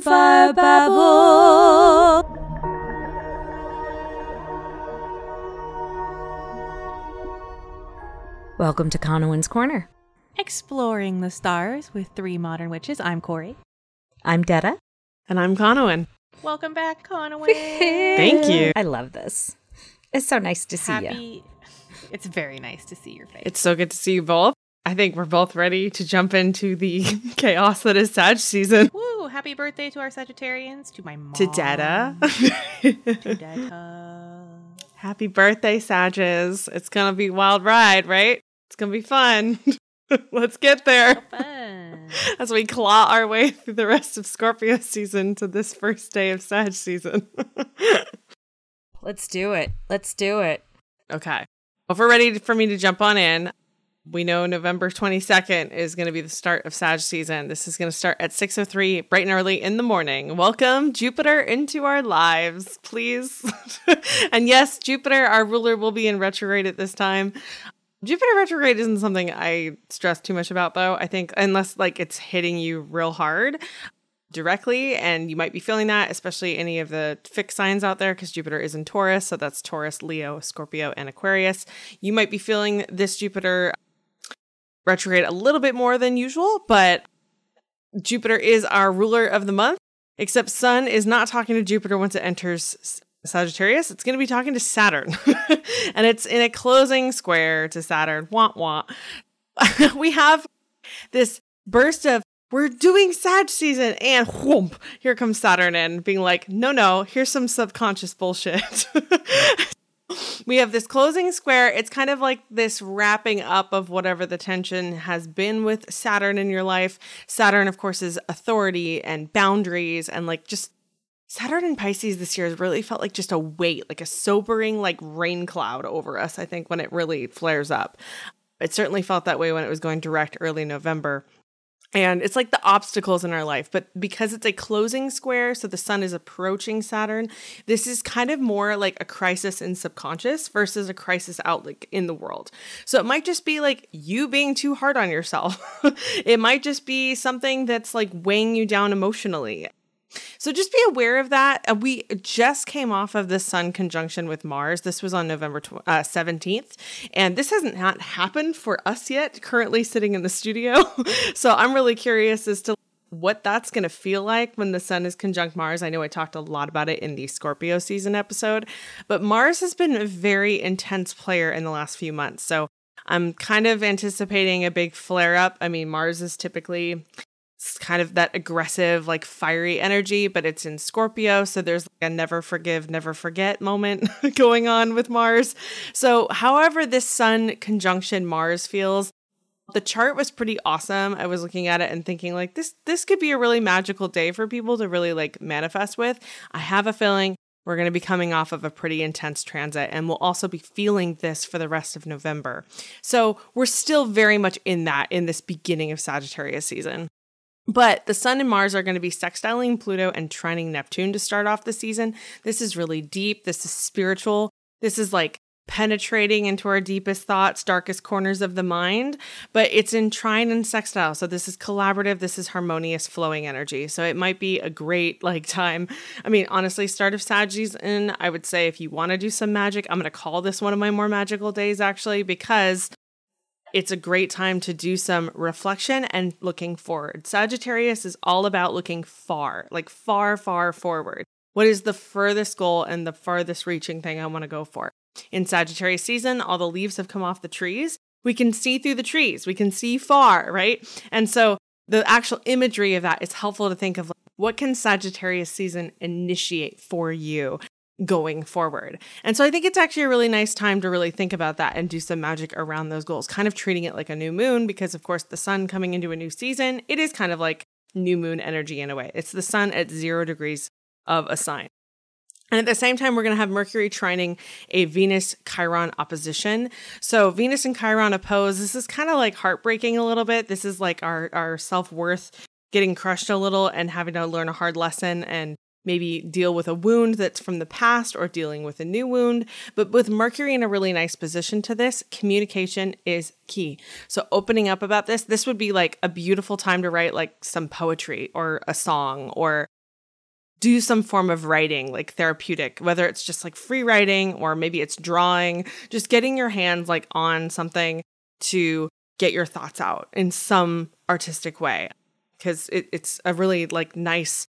Campfire Babble. Welcome to Conowin's Corner. Exploring the stars with three modern witches. I'm Corey. I'm Detta. And I'm Conowin. Welcome back, Conowin. Thank you. I love this. It's so nice to see you. It's very nice to see your face. It's so good to see you both. I think we're both ready to jump into the chaos that is Sag season. Woo! Happy birthday to our Sagittarians, to my mom, To Detta. to Detta. Happy birthday, Sages. It's going to be a wild ride, right? It's going to be fun. Let's get there Fun. as we claw our way through the rest of Scorpio season to this first day of Sag season. Let's do it. Let's do it. okay. Well, if we're ready for me to jump on in, we know November 22nd is going to be the start of Sag season. This is going to start at 6:03 bright and early in the morning. Welcome Jupiter into our lives, please. and yes, Jupiter our ruler will be in retrograde at this time. Jupiter retrograde isn't something I stress too much about though. I think unless like it's hitting you real hard directly and you might be feeling that especially any of the fixed signs out there because jupiter is in taurus so that's taurus leo scorpio and aquarius you might be feeling this jupiter retrograde a little bit more than usual but jupiter is our ruler of the month except sun is not talking to jupiter once it enters sagittarius. It's going to be talking to saturn. And it's in a closing square to saturn. Wah wah. We have this burst of we're doing Sag season, and whoomp, here comes Saturn in, being like, no, no, here's some subconscious bullshit. we have this closing square. It's kind of like this wrapping up of whatever the tension has been with Saturn in your life. Saturn, of course, is authority and boundaries, and like just Saturn in Pisces this year has really felt like just a weight, like a sobering, like rain cloud over us, I think, when it really flares up. It certainly felt that way when it was going direct early November. And it's like the obstacles in our life, but because it's a closing square, so the sun is approaching Saturn, this is kind of more like a crisis in subconscious versus a crisis out like in the world. So it might just be like you being too hard on yourself. it might just be something that's like weighing you down emotionally. So just be aware of that. Uh, We just came off of the Sun conjunction with Mars. This was on November tw- uh, 17th, and this hasn't not happened for us yet. Currently sitting in the studio, so I'm really curious as to what that's going to feel like when the Sun is conjunct Mars. I know I talked a lot about it in the Scorpio season episode, but Mars has been a very intense player in the last few months. So I'm kind of anticipating a big flare up. I mean, Mars is typically kind of that aggressive, like fiery energy, but it's in Scorpio. So there's like a never forgive, never forget moment going on with Mars. So, however, this Sun conjunction Mars feels, the chart was pretty awesome. I was looking at it and thinking like this this could be a really magical day for people to really like manifest with. I have a feeling we're going to be coming off of a pretty intense transit and we'll also be feeling this for the rest of November. So, we're still very much in that in this beginning of Sagittarius season. But the Sun and Mars are going to be sextiling Pluto and trining Neptune to start off the season. This is really deep. This is spiritual. This is like penetrating into our deepest thoughts, darkest corners of the mind. But it's in trine and sextile. So this is collaborative. This is harmonious, flowing energy. So it might be a great like time. I mean, honestly, start of Saggies in, I would say if you want to do some magic, I'm going to call this one of my more magical days actually because it's a great time to do some reflection and looking forward. Sagittarius is all about looking far, like far, far forward. What is the furthest goal and the farthest reaching thing I want to go for? In Sagittarius season, all the leaves have come off the trees. We can see through the trees, we can see far, right? And so the actual imagery of that is helpful to think of like, what can Sagittarius season initiate for you? Going forward. And so I think it's actually a really nice time to really think about that and do some magic around those goals, kind of treating it like a new moon because of course the sun coming into a new season, it is kind of like new moon energy in a way. It's the sun at 0 degrees of a sign. And at the same time, we're going to have Mercury trining a Venus Chiron opposition. So Venus and Chiron oppose. This is kind of like heartbreaking a little bit. This is like our, our self worth getting crushed a little and having to learn a hard lesson and maybe deal with a wound that's from the past or dealing with a new wound. But with Mercury in a really nice position to this, communication is key. So opening up about this, this would be like a beautiful time to write like some poetry or a song or do some form of writing, like therapeutic, whether it's just like free writing or maybe it's drawing, just getting your hands like on something to get your thoughts out in some artistic way. Because it, it's a really like nice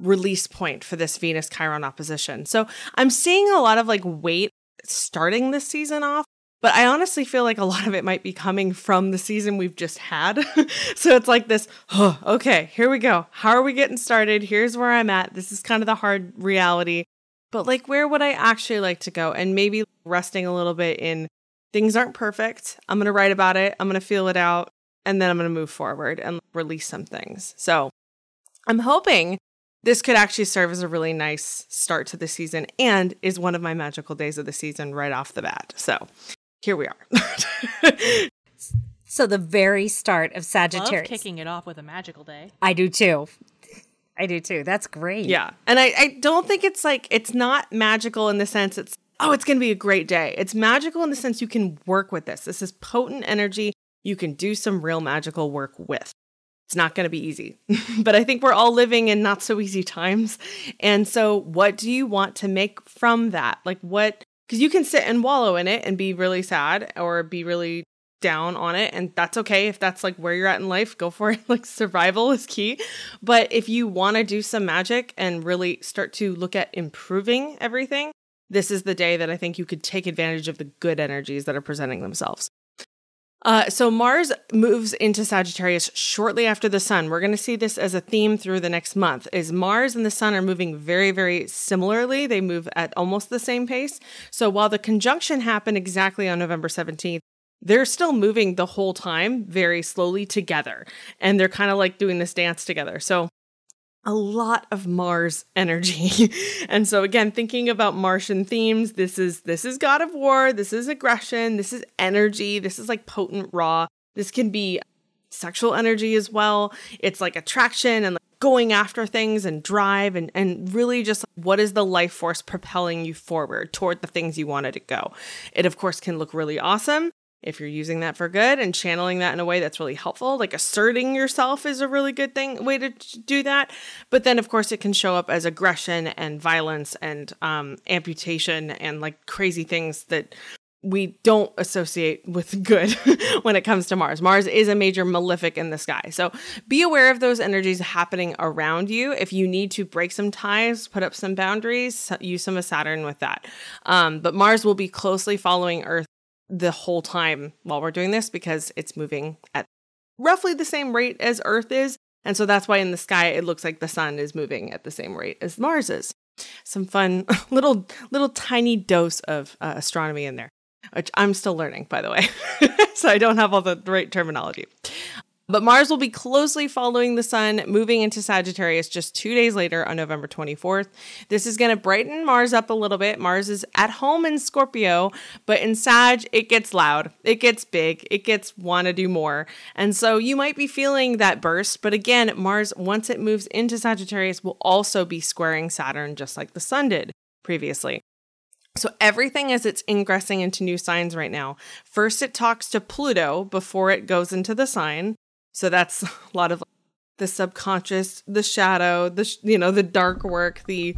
release point for this Venus Chiron opposition. So I'm seeing a lot of like weight starting this season off but I honestly feel like a lot of it might be coming from the season we've just had. so it's like this, oh, okay, here we go. How are we getting started? Here's where I'm at. This is kind of the hard reality. But like, where would I actually like to go? And maybe resting a little bit in things aren't perfect. I'm going to write about it, I'm going to feel it out, and then I'm going to move forward and release some things. So I'm hoping this could actually serve as a really nice start to the season and is one of my magical days of the season right off the bat. So here we are. so the very start of Sagittarius. Love kicking it off with a magical day. I do too. I do too. That's great. Yeah. And I, I don't think it's like it's not magical in the sense it's oh, it's gonna be a great day. It's magical in the sense you can work with this. This is potent energy you can do some real magical work with. It's not going to be easy, but I think we're all living in not so easy times. And so, what do you want to make from that? Like, what because you can sit and wallow in it and be really sad or be really down on it and that's okay. If that's like where you're at in life go for it. Like survival is key. But if you want to do some magic and really start to look at improving everything this is the day that i think you could take advantage of the good energies that are presenting themselves uh, so Mars moves into Sagittarius shortly after the Sun. We're going to see this as a theme through the next month. Is Mars and the Sun are moving very, very similarly. They move at almost the same pace. So while the conjunction happened exactly on November 17th, they're still moving the whole time very slowly together, and they're kind of like doing this dance together. So a lot of Mars energy. and so again, thinking about Martian themes, this is this is God of War, this is aggression, this is energy, this is like potent raw. This can be sexual energy as well. It's like attraction and like going after things and drive and and really just what is the life force propelling you forward toward the things you wanted to go. It of course can look really awesome if you're using that for good and channeling that in a way that's really helpful like asserting yourself is a really good thing way to do that but then of course it can show up as aggression and violence and um, amputation and like crazy things that we don't associate with good when it comes to Mars. Mars is a major malefic in the sky. So be aware of those energies happening around you. If you need to break some ties, put up some boundaries, use some of Saturn with that. Um, but Mars will be closely following Earth the whole time while we're doing this because it's moving at roughly the same rate as Earth is. And so that's why in the sky it looks like the sun is moving at the same rate as Mars is. Some fun little little tiny dose of uh, astronomy in there, which I'm still learning by the way. so I don't have all the right terminology. But Mars will be closely following the sun, moving into Sagittarius just two days later on November 24th. This is going to brighten Mars up a little bit. Mars is at home in Scorpio, but in Sag, it gets loud, it gets big, it gets want to do more. And so you might be feeling that burst. But again, Mars, once it moves into Sagittarius, will also be squaring Saturn just like the sun did previously. So everything as it's ingressing into new signs right now. First, it talks to Pluto before it goes into the sign. So that's a lot of the subconscious, the shadow, the sh- you know, the dark work, the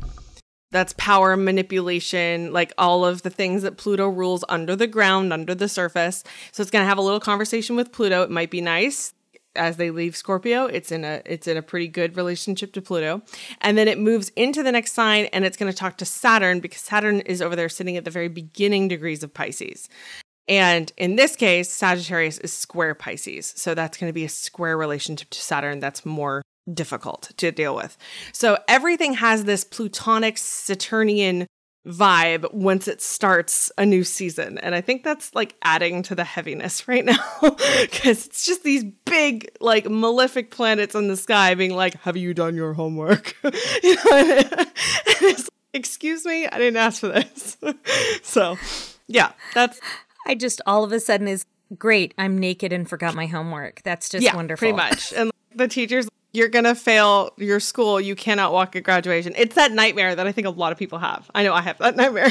that's power manipulation, like all of the things that Pluto rules under the ground, under the surface. So it's going to have a little conversation with Pluto. It might be nice as they leave Scorpio. It's in a it's in a pretty good relationship to Pluto. And then it moves into the next sign and it's going to talk to Saturn because Saturn is over there sitting at the very beginning degrees of Pisces. And in this case, Sagittarius is square Pisces. So that's going to be a square relationship to Saturn that's more difficult to deal with. So everything has this Plutonic Saturnian vibe once it starts a new season. And I think that's like adding to the heaviness right now because it's just these big, like malefic planets in the sky being like, Have you done your homework? you know, Excuse me, I didn't ask for this. so, yeah, that's I just all of a sudden is great. I'm naked and forgot my homework. That's just yeah, wonderful. Pretty much. And the teachers, you're going to fail your school. You cannot walk at graduation. It's that nightmare that I think a lot of people have. I know I have that nightmare.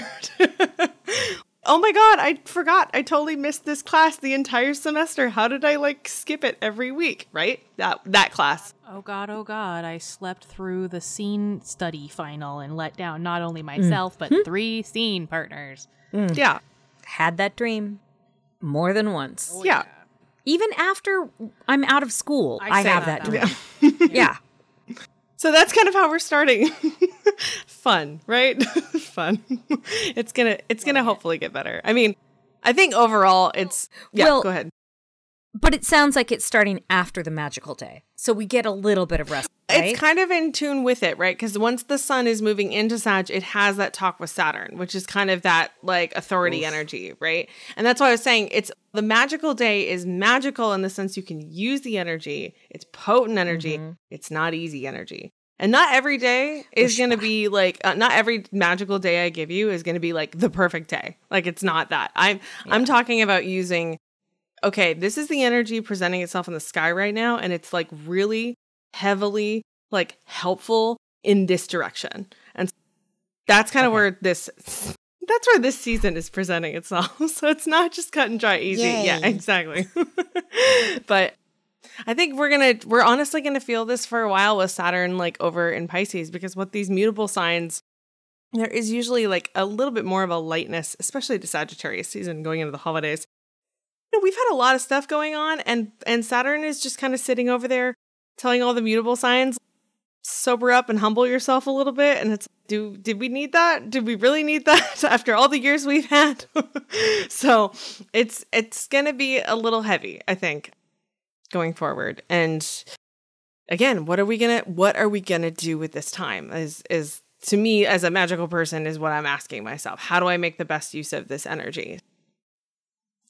oh my god, I forgot. I totally missed this class the entire semester. How did I like skip it every week, right? That that class. Oh god, oh god, I slept through the scene study final and let down not only mm. myself but hmm? three scene partners. Mm. Yeah. Had that dream more than once. Oh, yeah. Even after I'm out of school, I, I have that, that dream. yeah. So that's kind of how we're starting. Fun, right? Fun. It's gonna it's gonna hopefully get better. I mean, I think overall it's yeah, Well, go ahead. But it sounds like it's starting after the magical day. So we get a little bit of rest. Right? It's kind of in tune with it, right? Because once the sun is moving into Sag, it has that talk with Saturn, which is kind of that like authority energy, right? And that's why I was saying it's the magical day is magical in the sense you can use the energy. It's potent energy. It's not easy energy. And not every day is going to be like uh, not every magical day I give you is going to be like the perfect day. Like it's not that. I'm I'm talking about using okay, this is the energy presenting itself in the sky right now and it's like really heavily like helpful in this direction. And that's kind of where this that's where this season is presenting itself. So it's not just cut and dry easy. Yeah, exactly. but I think we're going to we're honestly going to feel this for a while with Saturn like over in Pisces because with these mutable signs there is usually like a little bit more of a lightness, especially to Sagittarius season going into the holidays. Know, we've had a lot of stuff going on and and Saturn is just kind of sitting over there telling all the mutable signs sober up and humble yourself a little bit and it's do did we need that? Did we really need that after all the years we've had? So it's it's gonna be a little heavy i think going forward and again what are we gonna what are we gonna do with this time is is to me as a magical person is what i'm asking myself. How do i make the best use of this energy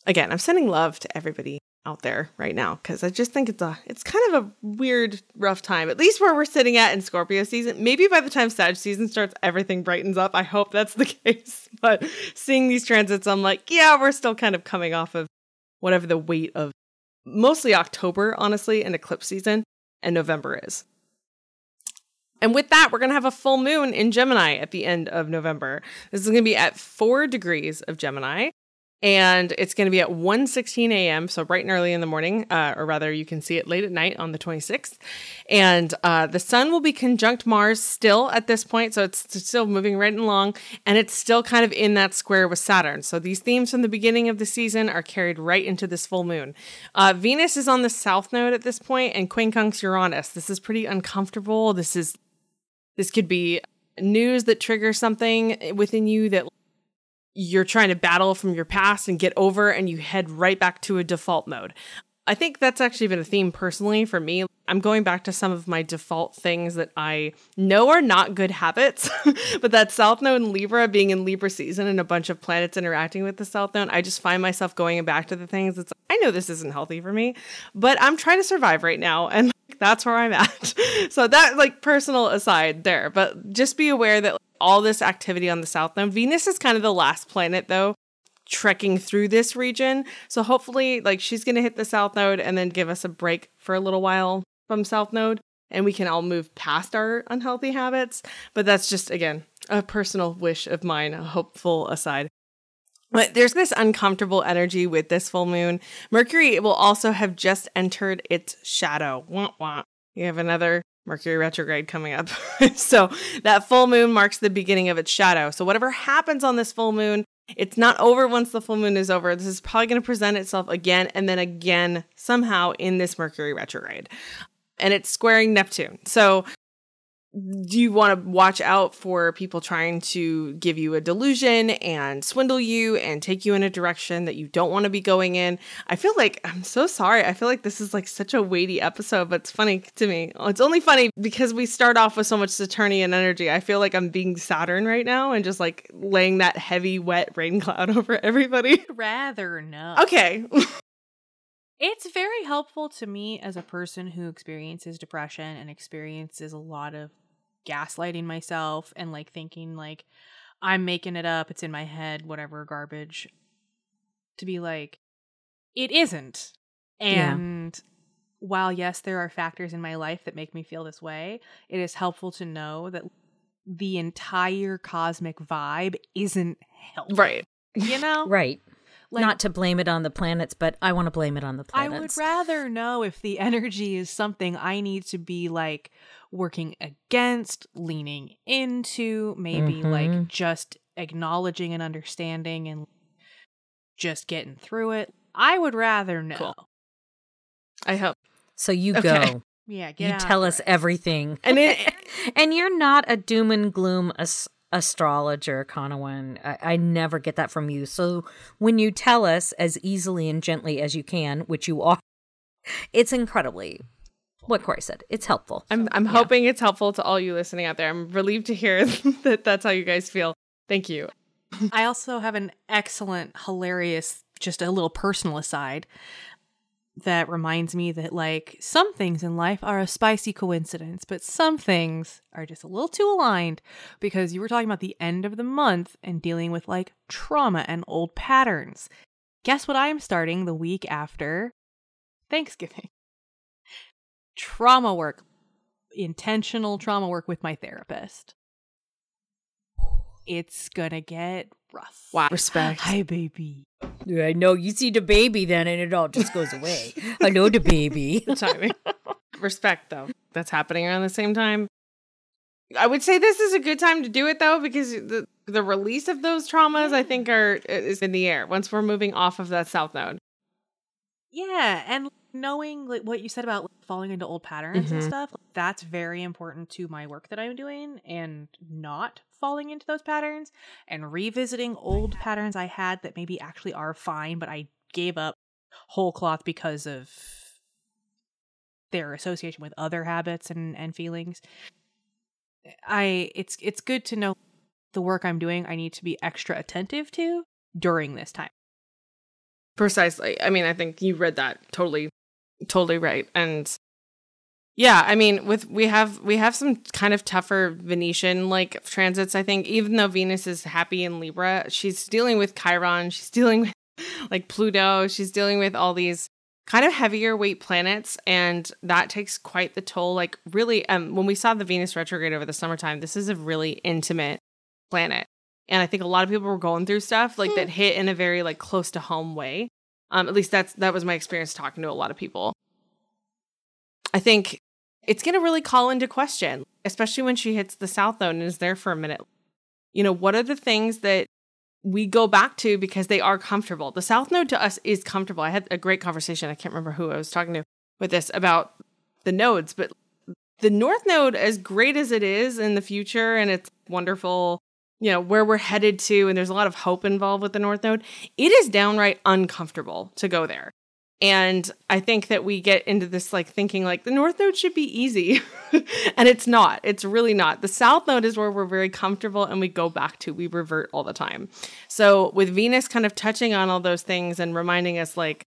again i'm sending love to everybody out there right now because i just think it's a it's kind of a weird rough time at least where we're sitting at in scorpio season. Maybe by the time sag season starts everything brightens up. I hope that's the case but seeing these transits i'm like yeah we're still kind of coming off of whatever the weight of mostly october honestly and eclipse season and november is. And with that, we're going to have a full moon in Gemini at the end of November. This is going to be at 4 degrees of Gemini and it's going to be at 1.16 a.m so bright and early in the morning uh, or rather you can see it late at night on the 26th and uh, the sun will be conjunct mars still at this point so it's still moving right along and it's still kind of in that square with saturn. So these themes from the beginning of the season are carried right into this full moon. Uh, venus is on the south node at this point and quincunx uranus. This is pretty uncomfortable. This is this could be news that triggers something within you that you're trying to battle from your past and get over and you head right back to a default mode. I think that's actually been a theme personally for me. I'm going back to some of my default things that I know are not good habits, but that South Node in Libra being in Libra season and a bunch of planets interacting with the South Node, I just find myself going back to the things that's I know this isn't healthy for me, but I'm trying to survive right now and that's where I'm at. so that like personal aside there, but just be aware that all this activity on the South Node, Venus is kind of the last planet though trekking through this region. So hopefully, like she's going to hit the South Node and then give us a break for a little while from South Node, and we can all move past our unhealthy habits. But that's just again a personal wish of mine, a hopeful aside. But there's this uncomfortable energy with this full moon. Mercury will also have just entered its shadow. Wah, wah. You have another Mercury retrograde coming up. so that full moon marks the beginning of its shadow. So whatever happens on this full moon, it's not over once the full moon is over. This is probably going to present itself again and then again somehow in this Mercury retrograde. And it's squaring Neptune. So do you want to watch out for people trying to give you a delusion and swindle you and take you in a direction that you don't want to be going in? I feel like I'm so sorry. I feel like this is like such a weighty episode, but it's funny to me. It's only funny because we start off with so much Saturnian energy. I feel like I'm being Saturn right now and just like laying that heavy, wet rain cloud over everybody. Rather no. Okay. It's very helpful to me as a person who experiences depression and experiences a lot of gaslighting myself and like thinking like I'm making it up, it's in my head, whatever garbage. To be like, it isn't. Yeah. And while yes, there are factors in my life that make me feel this way, it is helpful to know that the entire cosmic vibe isn't healthy. right. You know? Right. Like- Not to blame it on the planets, but I want to blame it on the planets. I would rather know if the energy is something I need to be like working against, leaning into, maybe like Mhm. just acknowledging and understanding and just getting through it. I would rather know. Cool. I hope. so you Okay. go. Yeah, get You out tell us it. everything. And it and you're not a doom and gloom as- astrologer, Conawan. I-, I never get that from you. So when you tell us as easily and gently as you can, which you are, it's incredibly what Corey said. It's helpful. I'm I'm hoping it's helpful to all you listening out there. I'm relieved to hear that that's how you guys feel. Thank you. I also have an excellent, hilarious, just a little personal aside that reminds me that, like, some things in life are a spicy coincidence, but some things are just a little too aligned because you were talking about the end of the month and dealing with, like, trauma and old patterns. Guess what I'm starting the week after Thanksgiving? Trauma work, intentional trauma work with my therapist. It's gonna get rough. Wow. Respect. Hi, baby. I know you see the baby then and it all just goes away. I know the baby. The timing. Respect though. That's happening around the same time. I would say this is a good time to do it though because the the release of those traumas I think are is in the air once we're moving off of that south node. Yeah, and knowing like what you said about like, falling into old patterns and Mhm. stuff, that's very important to my work that I'm doing and not falling into those patterns and revisiting old patterns I had that maybe actually are fine, but I gave up whole cloth because of their association with other habits and, and feelings. I it's it's good to know the work I'm doing I need to be extra attentive to during this time. Precisely. I mean, I think you read that totally totally right. And yeah, I mean, with we have we have some kind of tougher Venetian like transits, I think. Even though Venus is happy in Libra, she's dealing with Chiron, she's dealing with like Pluto, she's dealing with all these kind of heavier weight planets and that takes quite the toll like really um when we saw the venus retrograde over the summertime this is a really intimate planet and i think a lot of people were going through stuff like that hit in a very like close to home way um at least that's that was my experience talking to a lot of people i think it's going to really call into question especially when she hits the south node and is there for a minute you know what are the things that we go back to because they are comfortable. The South Node to us is comfortable. I had a great conversation. I can't remember who I was talking to with this about the nodes, but the North Node, as great as it is in the future and it's wonderful, you know, where we're headed to, and there's a lot of hope involved with the North Node, it is downright uncomfortable to go there. And I think that we get into this like thinking like the North Node should be easy. and it's not. It's really not. The South Node is where we're very comfortable and we go back to, we revert all the time. So with Venus kind of touching on all those things and reminding us like,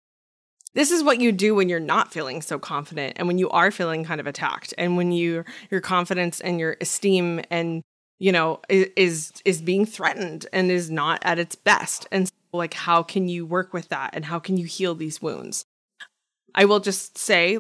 this is what you do when you're not feeling so confident and when you are feeling kind of attacked and when you your confidence and your esteem and you know is is being threatened and is not at its best. And so, like how can you work with that and how can you heal these wounds? I will just say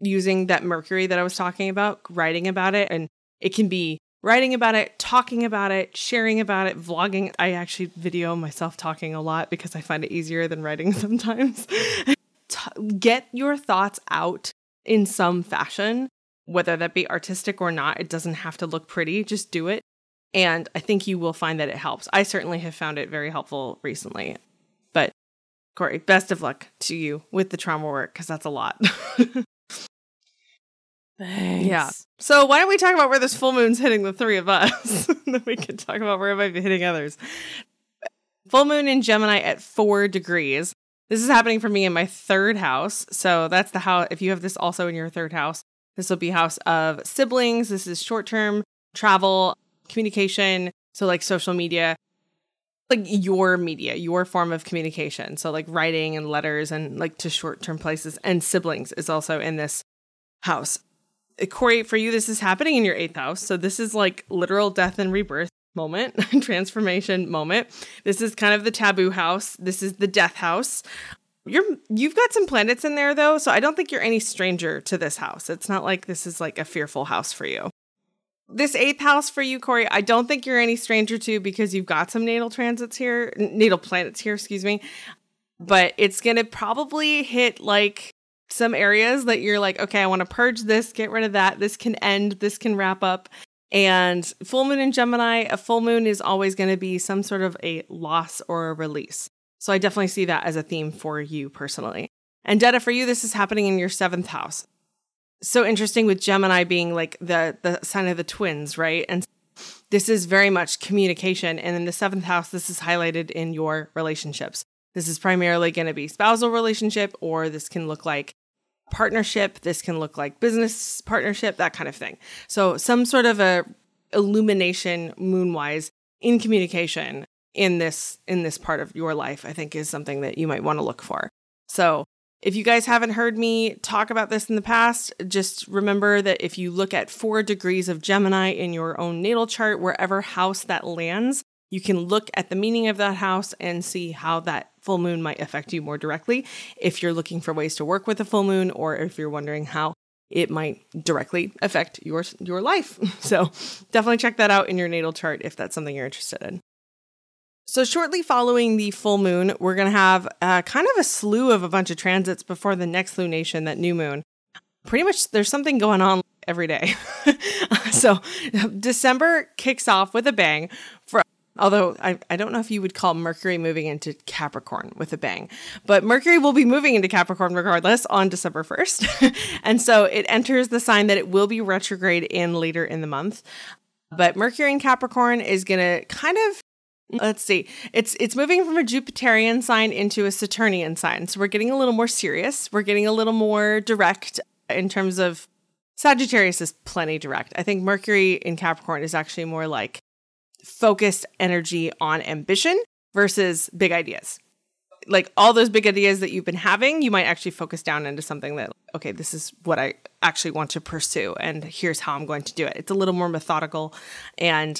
using that mercury that i was talking about writing about it and it can be writing about it talking about it sharing about it vlogging. I actually video myself talking a lot because i find it easier than writing sometimes. T- get your thoughts out in some fashion whether that be artistic or not. It doesn't have to look pretty. Just do it and i think you will find that it helps i certainly have found it very helpful recently but corey best of luck to you with the trauma work because that's a lot Thanks. Yeah. So why don't we talk about where this full moon's hitting the three of us? then we can talk about where it might be hitting others. Full moon in Gemini at four degrees. This is happening for me in my third house. So that's the house. If you have this also in your third house, this will be house of siblings. This is short term travel, communication. So like social media, like your media, your form of communication. So like writing and letters and like to short term places. And siblings is also in this house. Uh, Corey, for you, this is happening in your eighth house. So this is like literal death and rebirth moment, transformation moment. This is kind of the taboo house. This is the death house. You're you've got some planets in there though, so I don't think you're any stranger to this house. It's not like this is like a fearful house for you. This eighth house for you, Corey, I don't think you're any stranger to because you've got some natal transits here, natal planets here, excuse me. But it's going to probably hit like some areas that you're like, okay, I want to purge this, get rid of that. This can end, this can wrap up. And full moon in Gemini, a full moon is always going to be some sort of a loss or a release. So I definitely see that as a theme for you personally. And Detta, for you, this is happening in your seventh house. So interesting with Gemini being like the the sign of the twins, right? And this is very much communication. And in the seventh house, this is highlighted in your relationships. This is primarily going to be spousal relationship, or this can look like partnership. This can look like business partnership, that kind of thing. So some sort of a illumination moonwise in communication in this in this part of your life, I think is something that you might want to look for. So if you guys haven't heard me talk about this in the past, just remember that if you look at four degrees of Gemini in your own natal chart, wherever house that lands, you can look at the meaning of that house and see how that full moon might affect you more directly if you're looking for ways to work with a full moon or if you're wondering how it might directly affect your your life. So, definitely check that out in your natal chart if that's something you're interested in. So, shortly following the full moon, we're going to have uh, kind of a slew of a bunch of transits before the next lunation, that new moon. Pretty much there's something going on every day. so, December kicks off with a bang for Although I, I don't know if you would call Mercury moving into Capricorn with a bang, but Mercury will be moving into Capricorn regardless on December 1st. and so it enters the sign that it will be retrograde in later in the month. But Mercury in Capricorn is going to kind of let's see. It's it's moving from a jupiterian sign into a saturnian sign. So we're getting a little more serious. We're getting a little more direct in terms of sagittarius is plenty direct. I think mercury in capricorn is actually more like focused energy on ambition versus big ideas. Like all those big ideas that you've been having you might actually focus down into something that okay this is what i actually want to pursue and here's how i'm going to do it. It's a little more methodical and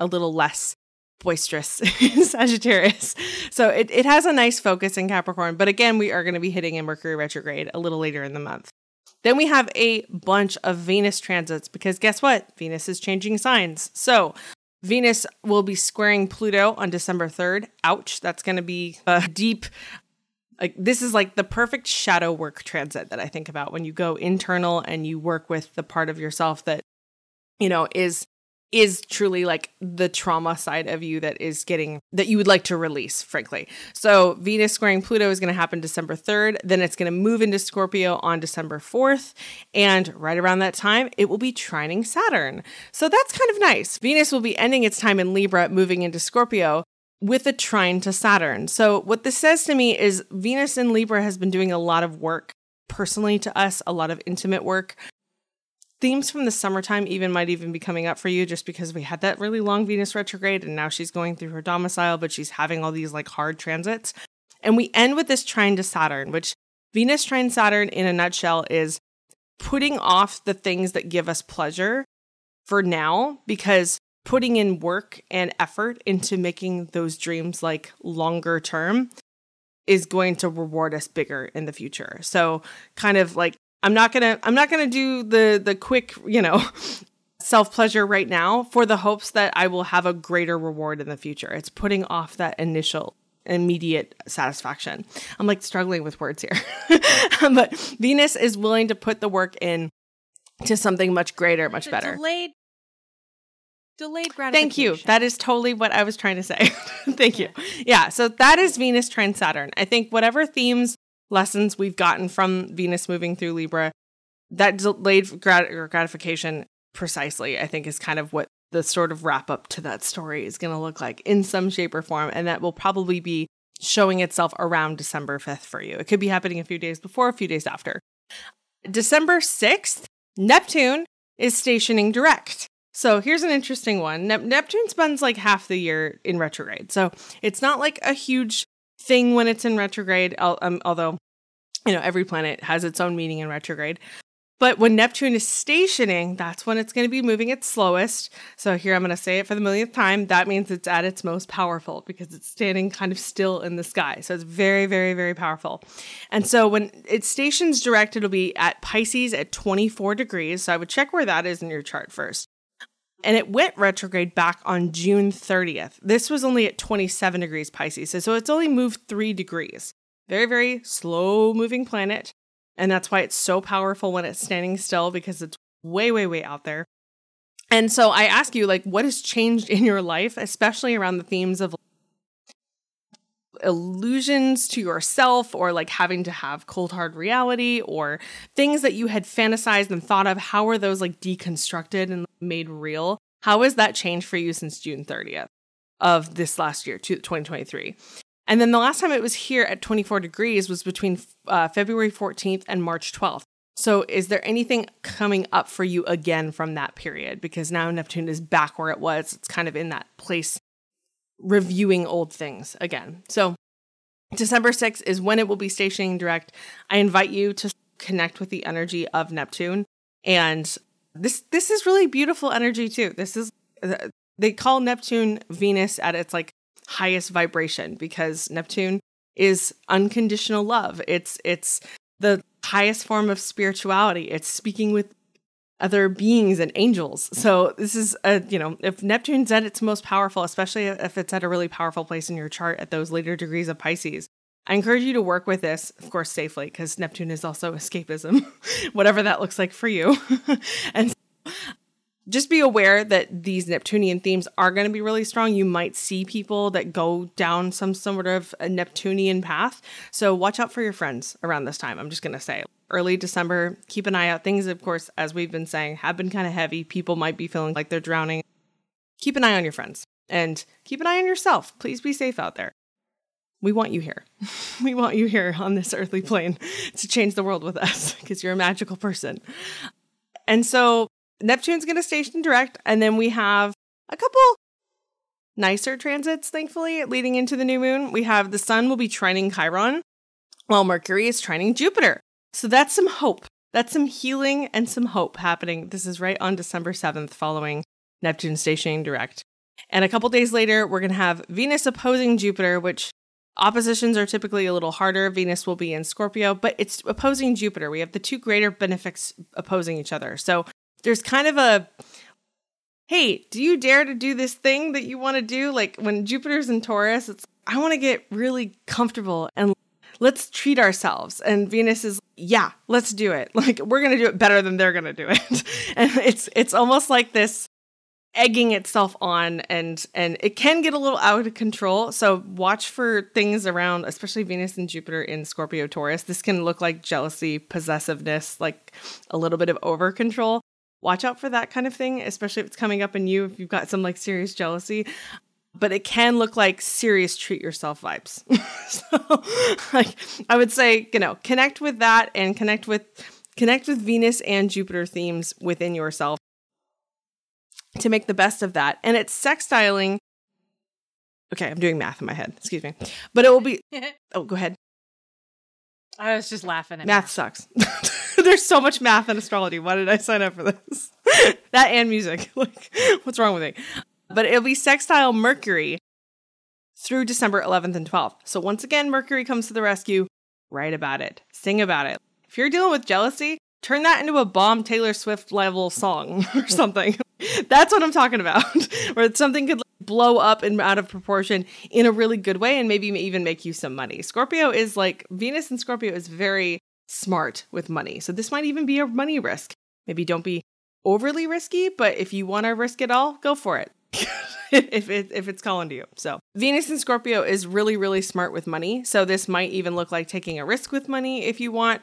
a little less boisterous Sagittarius. So it, it has a nice focus in Capricorn, but again, we are going to be hitting a Mercury retrograde a little later in the month. Then we have a bunch of Venus transits because guess what? Venus is changing signs. So Venus will be squaring Pluto on December 3rd. Ouch, that's going to be a deep like this is like the perfect shadow work transit that I think about when you go internal and you work with the part of yourself that you know is is truly like the trauma side of you that is getting that you would like to release, frankly. So Venus squaring Pluto is going to happen December 3rd. Then it's going to move into Scorpio on December 4th. And right around that time, it will be trining Saturn. So that's kind of nice. Venus will be ending its time in Libra, moving into Scorpio with a trine to Saturn. So what this says to me is Venus in Libra has been doing a lot of work personally to us, a lot of intimate work themes from the summertime even might even be coming up for you just because we had that really long Venus retrograde and now she's going through her domicile, but she's having all these like hard transits. And we end with this trine to Saturn, which Venus trine Saturn in a nutshell is putting off the things that give us pleasure for now because putting in work and effort into making those dreams like longer term is going to reward us bigger in the future. So kind of like I'm not gonna I'm not gonna do the the quick, you know, self pleasure right now for the hopes that I will have a greater reward in the future. It's putting off that initial immediate satisfaction. I'm like struggling with words here. but Venus is willing to put the work in to something much greater, much better. Delayed delayed gratification. Thank you. That is totally what I was trying to say. Thank you. Yeah, so that is Venus trine Saturn. I think whatever themes lessons we've gotten from Venus moving through Libra, that delayed grat- gratification precisely, I think, is kind of what the sort of wrap up to that story is going to look like in some shape or form. And that will probably be showing itself around December 5th for you. It could be happening a few days before, a few days after. December 6th, Neptune is stationing direct. So here's an interesting one. Ne- Neptune spends like half the year in retrograde. So it's not like a huge thing when it's in retrograde, um, although, you know, every planet has its own meaning in retrograde. But when Neptune is stationing, that's when it's going to be moving its slowest. So here I'm going to say it for the millionth time. That means it's at its most powerful because it's standing kind of still in the sky. So it's very, very, very powerful. And so when it stations direct, it'll be at Pisces at 24 degrees. So I would check where that is in your chart first. And it went retrograde back on June 30th. This was only at 27 degrees Pisces. So, it's only moved three degrees. Very, very slow moving planet. And that's why it's so powerful when it's standing still because it's way, way, way out there. And so I ask you, like, what has changed in your life, especially around the themes of illusions to yourself or like having to have cold hard reality or things that you had fantasized and thought of how are those like deconstructed and made real? How has that changed for you since june 30th of this last year 2023 and then the last time it was here at 24 degrees was between uh, february 14th and march 12th so is there anything coming up for you again from that period? Because now neptune is back where it was. It's kind of in that place reviewing old things again. So, December 6th is when it will be stationing direct. I invite you to connect with the energy of Neptune and this this is really beautiful energy too. This is uh, they call Neptune Venus at its like highest vibration because Neptune is unconditional love. It's it's the highest form of spirituality. It's speaking with other beings and angels. So this is a, you know, if Neptune's at its most powerful, especially if it's at a really powerful place in your chart at those later degrees of Pisces, I encourage you to work with this, of course, safely, because Neptune is also escapism, whatever that looks like for you. and just be aware that these Neptunian themes are going to be really strong. You might see people that go down some sort of a Neptunian path. So watch out for your friends around this time. I'm just going to say early December, keep an eye out. Things, of course, as we've been saying, have been kind of heavy. People might be feeling like they're drowning. Keep an eye on your friends and keep an eye on yourself. Please be safe out there. We want you here. we want you here on this earthly plane to change the world with us because you're a magical person. And so Neptune's going to station direct, and then we have a couple nicer transits, thankfully, leading into the new moon. We have the sun will be trining Chiron, while Mercury is trining Jupiter. So that's some hope. That's some healing and some hope happening. This is right on December 7th, following Neptune stationing direct. And a couple days later, we're going to have Venus opposing Jupiter, which oppositions are typically a little harder. Venus will be in Scorpio, but it's opposing Jupiter. We have the two greater benefics opposing each other. So there's kind of a hey, do you dare to do this thing that you want to do? Like when Jupiter's in Taurus, it's I want to get really comfortable and let's treat ourselves. And Venus is, yeah, let's do it. Like we're going to do it better than they're going to do it. and it's it's almost like this egging itself on and and it can get a little out of control so watch for things around especially venus and jupiter in scorpio taurus this can look like jealousy possessiveness like a little bit of over control watch out for that kind of thing, especially if it's coming up in you, if you've got some like serious jealousy. But it can look like serious treat yourself vibes. so, like, I would say, you know, connect with that and connect with connect with Venus and Jupiter themes within yourself to make the best of that. And it's sextiling. Okay, I'm doing math in my head. Excuse me. But it will be. Oh, go ahead. I was just laughing at math. Math sucks. There's so much math in astrology. Why did I sign up for this? that and music. Like, what's wrong with me? But it'll be sextile Mercury through December 11th and 12th. So once again, Mercury comes to the rescue. Write about it. Sing about it. If you're dealing with jealousy, turn that into a bomb Taylor Swift level song or something. That's what I'm talking about. Where something could blow up and out of proportion in a really good way and maybe even make you some money. Scorpio is like Venus and Scorpio is very smart with money. So this might even be a money risk. Maybe don't be overly risky, but if you want to risk it all, go for it. if it, if it's calling to you. So, Venus in Scorpio is really really smart with money. So this might even look like taking a risk with money if you want.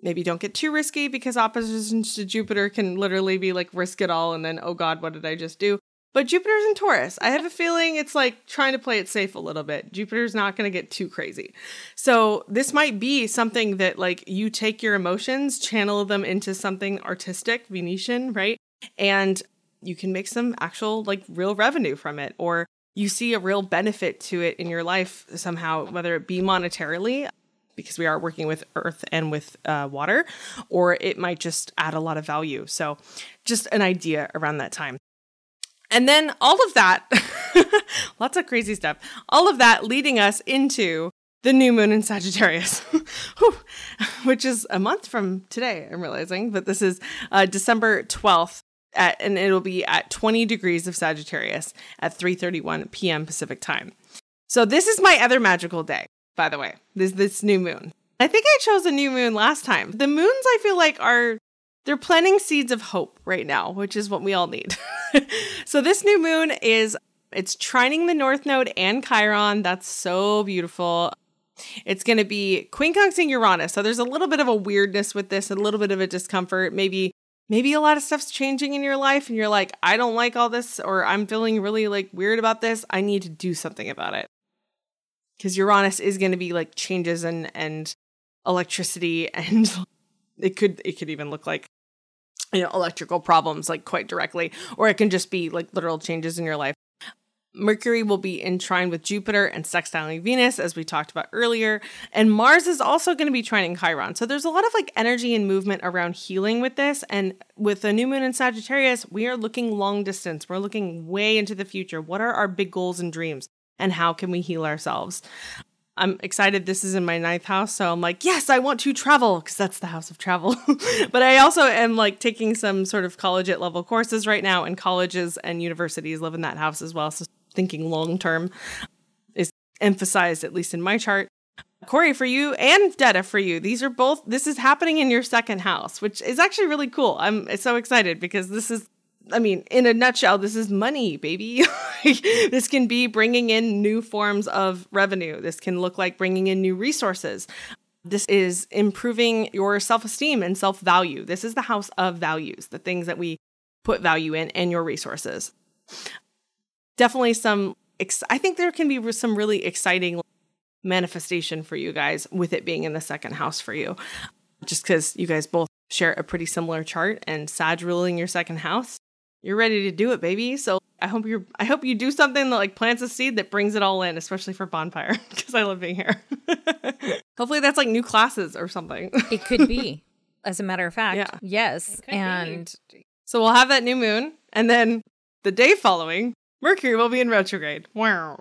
Maybe don't get too risky because oppositions to Jupiter can literally be like risk it all and then oh god, what did I just do? But Jupiter's in Taurus. I have a feeling it's like trying to play it safe a little bit. Jupiter's not going to get too crazy. So, this might be something that like you take your emotions, channel them into something artistic, Venetian, right? And you can make some actual like real revenue from it or you see a real benefit to it in your life somehow, whether it be monetarily, because we are working with earth and with uh, water, or it might just add a lot of value. So, just an idea around that time. And then all of that, lots of crazy stuff, all of that leading us into the new moon in Sagittarius, which is a month from today, I'm realizing, but this is uh, December 12th. At, and it'll be at 20 degrees of Sagittarius at 3:31 p.m. Pacific time. So this is my other magical day, by the way. This this new moon. I think I chose a new moon last time. The moons I feel like are they're planting seeds of hope right now, which is what we all need. so this new moon is it's trining the north node and Chiron. That's so beautiful. It's going to be quincunxing Uranus. So there's a little bit of a weirdness with this, a little bit of a discomfort. Maybe maybe a lot of stuff's changing in your life and you're like, I don't like all this or I'm feeling really like weird about this. I need to do something about it. Cuz Uranus is going to be like changes and and electricity and it could it could even look like you know electrical problems like quite directly or it can just be like literal changes in your life Mercury will be in trine with Jupiter and sextiling Venus, as we talked about earlier. And Mars is also going to be trining Chiron. So there's a lot of like energy and movement around healing with this. And with the new moon in Sagittarius, we are looking long distance. We're looking way into the future. What are our big goals and dreams? And how can we heal ourselves? I'm excited this is in my ninth house. So I'm like, yes, I want to travel because that's the house of travel. but I also am like taking some sort of collegiate level courses right now, and colleges and universities live in that house as well. So thinking long term is emphasized, at least in my chart. Corey, for you and Detta for you, these are both, this is happening in your second house, which is actually really cool. I'm so excited because this is I mean, in a nutshell, this is money, baby. this can be bringing in new forms of revenue. This can look like bringing in new resources. This is improving your self esteem and self value. This is the house of values, the things that we put value in and your resources. Definitely some, ex- I think there can be some really exciting manifestation for you guys with it being in the second house for you, just because you guys both share a pretty similar chart and Sag ruling your second house you're ready to do it, baby. So I hope you're I hope you do something that like plants a seed that brings it all in, especially for bonfire, because I love being here. Hopefully that's like new classes or something. it could be. As a matter of fact. Yeah. Yes. And be. so we'll have that new moon and then the day following, Mercury will be in retrograde. Wow.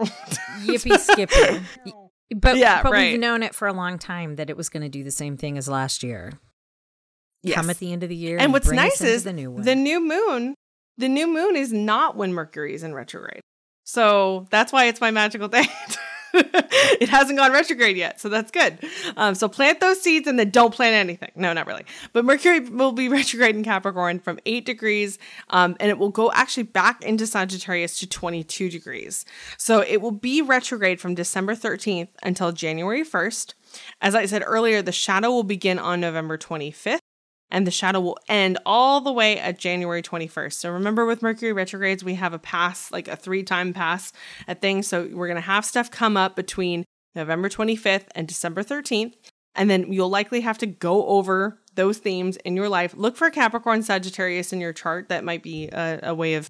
Yippee skippy. But yeah, but right. we've known it for a long time that it was going to do the same thing as last year. Yes. Come at the end of the year. And, and what's nice is the new, the new moon the new moon is not when Mercury is in retrograde. So that's why it's my magical day. it hasn't gone retrograde yet, so that's good. Um, so plant those seeds and then don't plant anything. No, not really. But Mercury will be retrograde in Capricorn from 8 degrees, um, and it will go actually back into Sagittarius to 22 degrees. So it will be retrograde from December 13th until January 1st. As I said earlier, the shadow will begin on November 25th and the shadow will end all the way at January 21st. So remember with Mercury retrogrades, we have a pass, like a three time pass at things. So we're going to have stuff come up between November 25th and December 13th. And then you'll likely have to go over those themes in your life. Look for Capricorn Sagittarius in your chart. That might be a, a way of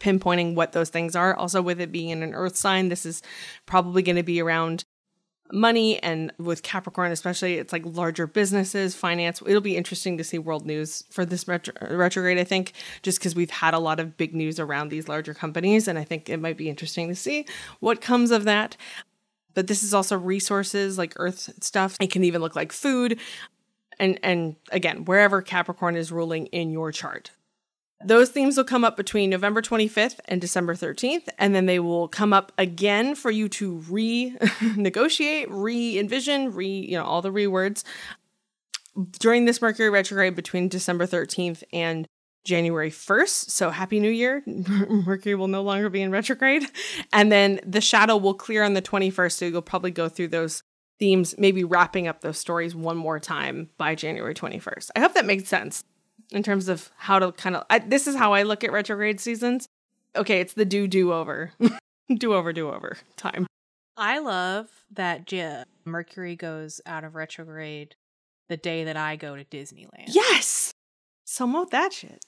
pinpointing what those things are. Also, with it being in an earth sign, this is probably going to be around money and with Capricorn especially it's like larger businesses, finance. It'll be interesting to see world news for this retro- retrograde I think just cuz we've had a lot of big news around these larger companies and I think it might be interesting to see what comes of that. But this is also resources like earth stuff. It can even look like food and and again, wherever Capricorn is ruling in your chart. Those themes will come up between November 25th and December 13th, and then they will come up again for you to re-negotiate, re-envision, re, you know, all the re-words during this Mercury retrograde between December 13th and January 1st. So happy new year. Mercury will no longer be in retrograde. And then the shadow will clear on the 21st. So you'll probably go through those themes, maybe wrapping up those stories one more time by January 21st. I hope that makes sense in terms of how to kind of. I, this is how I look at retrograde seasons. Okay, it's the do do over, do over, do over time. I love that J- Mercury goes out of retrograde the day that I go to Disneyland. Yes, some of that shit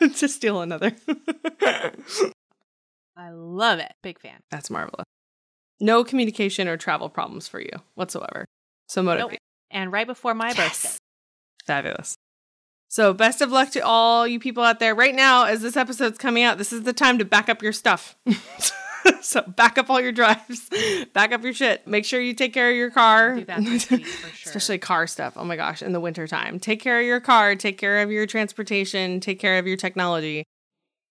to steal another. I love it. Big fan. That's marvelous. No communication or travel problems for you whatsoever. So motivate. Nope. And right before my yes. birthday. Fabulous. So, best of luck to all you people out there. Right now, as this episode's coming out, this is the time to back up your stuff. so back up all your drives, back up your shit. Make sure you take care of your car. Do that this week for sure. Especially car stuff. Oh my gosh, in the wintertime. Take care of your car, take care of your transportation, take care of your technology.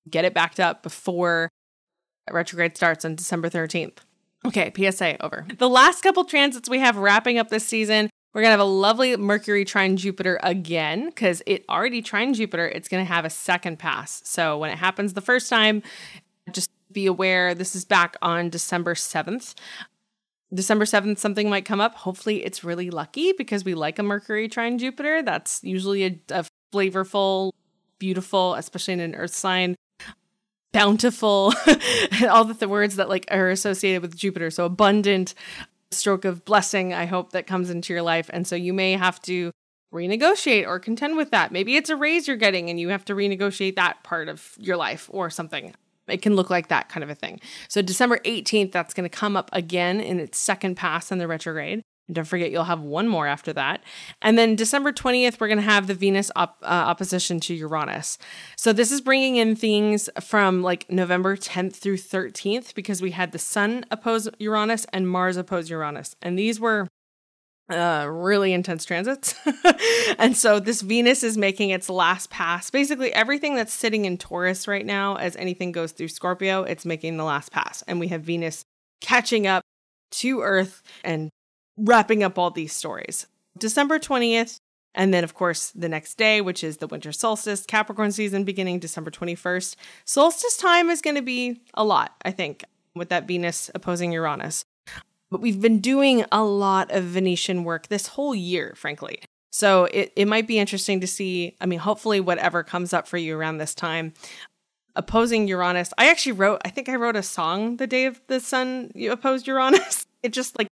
Get it backed up before retrograde starts on December 13th. Okay, PSA over. The last couple transits we have wrapping up this season, we're going to have a lovely Mercury trine Jupiter again because it already trine Jupiter. It's going to have a second pass. So when it happens the first time, just be aware this is back on December 7th. December 7th, something might come up. Hopefully, it's really lucky because we like a Mercury trine Jupiter. That's usually a, a flavorful, beautiful, especially in an earth sign, bountiful, all the th- words that like are associated with Jupiter. So abundant, stroke of blessing, I hope that comes into your life. And so you may have to renegotiate or contend with that. Maybe it's a raise you're getting and you have to renegotiate that part of your life or something. It can look like that kind of a thing. So December 18th, that's going to come up again in its second pass in the retrograde. And don't forget, you'll have one more after that. And then December 20th, we're going to have the Venus op- uh, opposition to Uranus. So this is bringing in things from like November 10th through 13th because we had the Sun oppose Uranus and Mars oppose Uranus. And these were uh, really intense transits. and so this Venus is making its last pass. Basically, everything that's sitting in Taurus right now, as anything goes through Scorpio, it's making the last pass. And we have Venus catching up to Earth and wrapping up all these stories. December 20th, and then, of course, the next day, which is the winter solstice, Capricorn season beginning December 21st. Solstice time is going to be a lot, I think, with that Venus opposing Uranus. But we've been doing a lot of Venetian work this whole year, frankly. So it, it might be interesting to see. I mean, hopefully, whatever comes up for you around this time. Opposing Uranus. I actually wrote, I think I wrote a song the day of the sun you opposed Uranus. It just like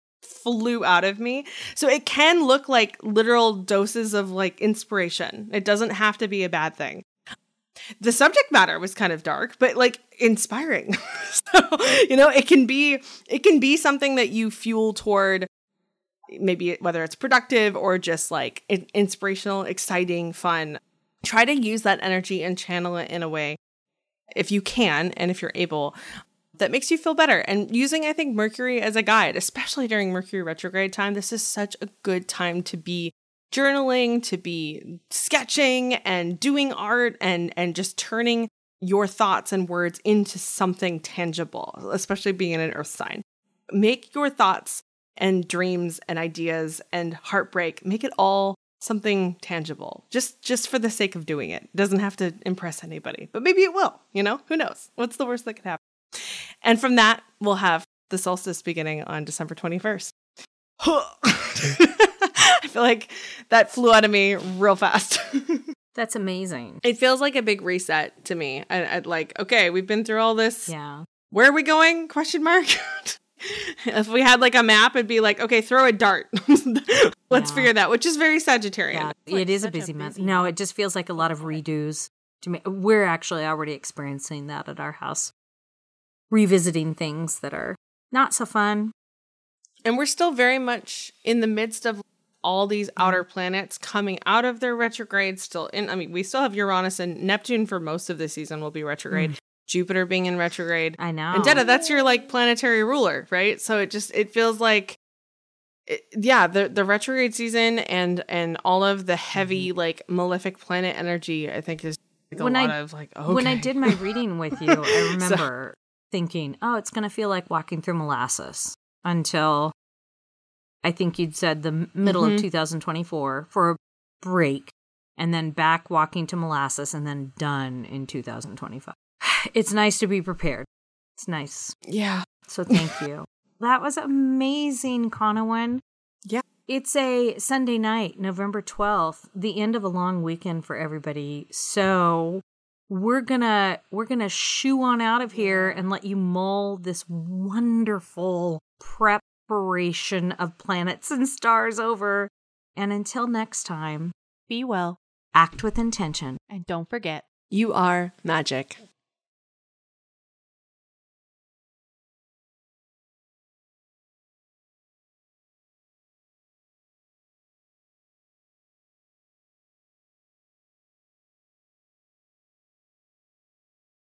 flew out of me. So it can look like literal doses of like inspiration. It doesn't have to be a bad thing. The subject matter was kind of dark, but like inspiring. so, you know, it can be it can be something that you fuel toward maybe whether it's productive or just like inspirational, exciting, fun. Try to use that energy and channel it in a way if you can and if you're able that makes you feel better. And using, I think, Mercury as a guide, especially during Mercury retrograde time, this is such a good time to be journaling, to be sketching and doing art and and just turning your thoughts and words into something tangible, especially being in an earth sign. Make your thoughts and dreams and ideas and heartbreak, make it all something tangible. Just just for the sake of doing it. it doesn't have to impress anybody, but maybe it will, you know? Who knows? What's the worst that could happen? And from that, we'll have the solstice beginning on December 21st. I feel like that flew out of me real fast. That's amazing. It feels like a big reset to me. I, would like, okay, we've been through all this. Yeah. Where are we going? Question mark. if we had like a map, it'd be like, okay, throw a dart. Let's yeah. figure that, which is very Sagittarian. Yeah, it is a busy, a busy month. No, it just feels like a lot of redos. To me, we're actually already experiencing that at our house revisiting things that are not so fun. And we're still very much in the midst of all these outer planets coming out of their retrograde still in I mean we still have Uranus and Neptune for most of the season will be retrograde. Mm. Jupiter being in retrograde. I know. And Detta, that's your like planetary ruler, right? So it just it feels like it, yeah, the the retrograde season and and all of the heavy mm-hmm. like malefic planet energy I think is like when I, like, okay. When I did my reading with you, I remember thinking, oh, it's going to feel like walking through molasses until I think you'd said the middle mm-hmm. of 2024 for a break and then back walking to molasses and then done in 2025. It's nice to be prepared. It's nice. Yeah. So thank you. that was amazing, Conowin. Yeah. It's a Sunday night, November 12th, the end of a long weekend for everybody. So we're gonna we're gonna shoo on out of here and let you mull this wonderful preparation of planets and stars over. And until next time be well act with intention. And don't forget you are magic